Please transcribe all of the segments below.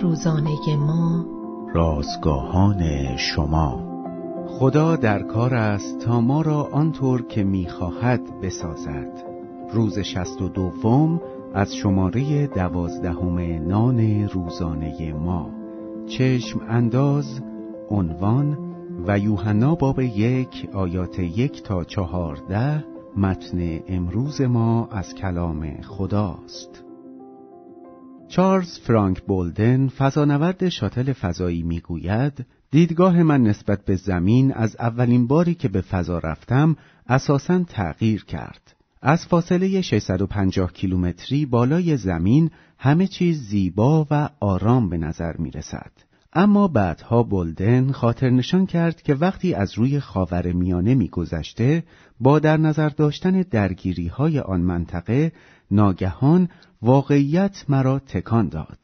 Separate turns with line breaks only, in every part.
روزانه ما.
رازگاهان شما.
خدا در کار است تا ما را آنطور که می‌خواهد بسازد. روز شست و دوم از شماره دوازدهم نان روزانه ما. چشم انداز عنوان و یوحنا باب یک آیات یک تا چهارده متن امروز ما از کلام خداست. چارلز فرانک بولدن فضانورد شاتل فضایی می‌گوید دیدگاه من نسبت به زمین از اولین باری که به فضا رفتم اساساً تغییر کرد از فاصله 650 کیلومتری بالای زمین همه چیز زیبا و آرام به نظر می رسد. اما بعدها بولدن خاطر نشان کرد که وقتی از روی خاور میانه میگذشته با در نظر داشتن درگیری های آن منطقه ناگهان واقعیت مرا تکان داد.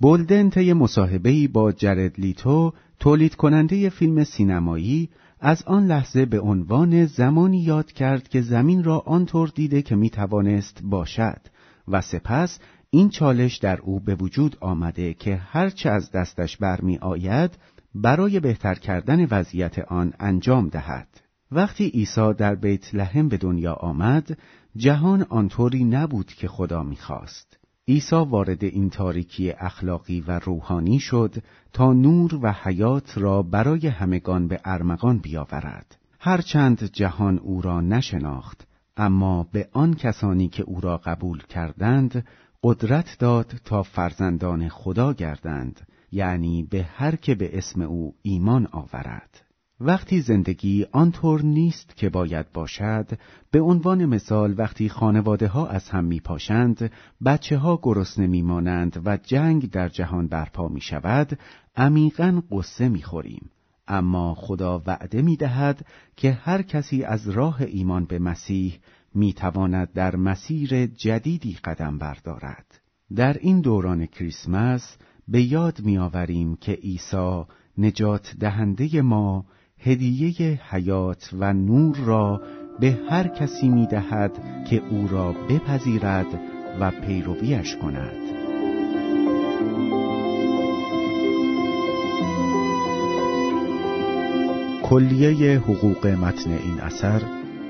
بولدن طی مصاحبه‌ای با جرد لیتو تولید کننده فیلم سینمایی از آن لحظه به عنوان زمانی یاد کرد که زمین را آنطور دیده که می توانست باشد و سپس این چالش در او به وجود آمده که هرچه از دستش برمی آید برای بهتر کردن وضعیت آن انجام دهد. وقتی عیسی در بیت لحم به دنیا آمد، جهان آنطوری نبود که خدا می‌خواست. عیسی وارد این تاریکی اخلاقی و روحانی شد تا نور و حیات را برای همگان به ارمغان بیاورد. هرچند جهان او را نشناخت، اما به آن کسانی که او را قبول کردند قدرت داد تا فرزندان خدا گردند یعنی به هر که به اسم او ایمان آورد. وقتی زندگی آنطور نیست که باید باشد به عنوان مثال وقتی خانواده ها از هم می پاشند بچه ها گرسنه می مانند و جنگ در جهان برپا می شود عمیقا قصه می خوریم اما خدا وعده می دهد که هر کسی از راه ایمان به مسیح می تواند در مسیر جدیدی قدم بردارد. در این دوران کریسمس به یاد می آوریم که عیسی نجات دهنده ما هدیه حیات و نور را به هر کسی می دهد که او را بپذیرد و پیرویش کند.
کلیه حقوق متن این اثر